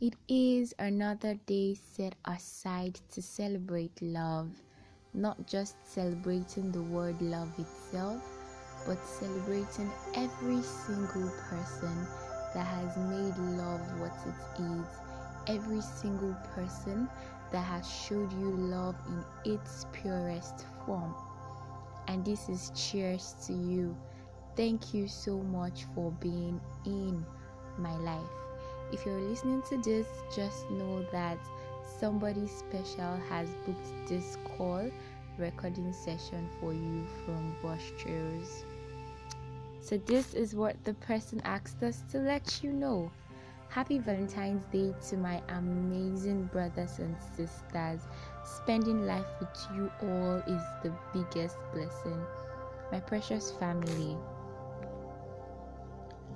It is another day set aside to celebrate love, not just celebrating the word love itself, but celebrating every single person that has made love what it is, every single person that has showed you love in its purest form. And this is cheers to you. Thank you so much for being in my life. If you're listening to this, just know that somebody special has booked this call recording session for you from Bush Trails. So, this is what the person asked us to let you know. Happy Valentine's Day to my amazing brothers and sisters. Spending life with you all is the biggest blessing. My precious family,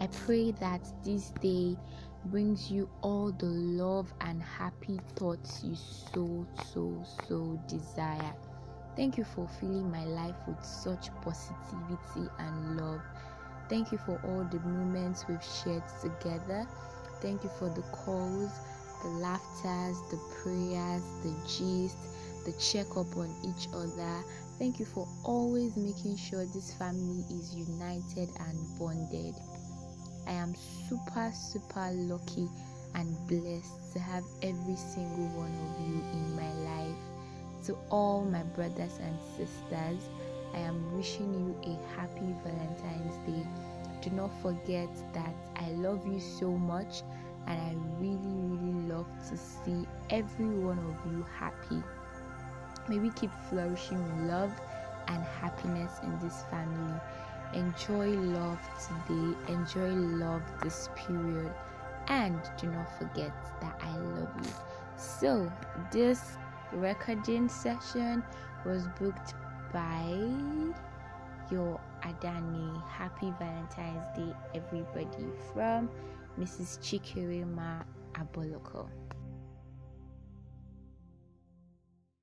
I pray that this day brings you all the love and happy thoughts you so, so, so desire. Thank you for filling my life with such positivity and love. Thank you for all the moments we've shared together. Thank you for the calls, the laughters, the prayers, the gist, the check up on each other. Thank you for always making sure this family is united and bonded. I am super, super lucky and blessed to have every single one of you in my life. To all my brothers and sisters, I am wishing you a happy Valentine's Day. Do not forget that I love you so much and I really, really love to see every one of you happy. May we keep flourishing with love and happiness in this family. Enjoy love today, enjoy love this period, and do not forget that I love you. So, this recording session was booked by your Adani. Happy Valentine's Day, everybody, from Mrs. Chikirima Aboloko.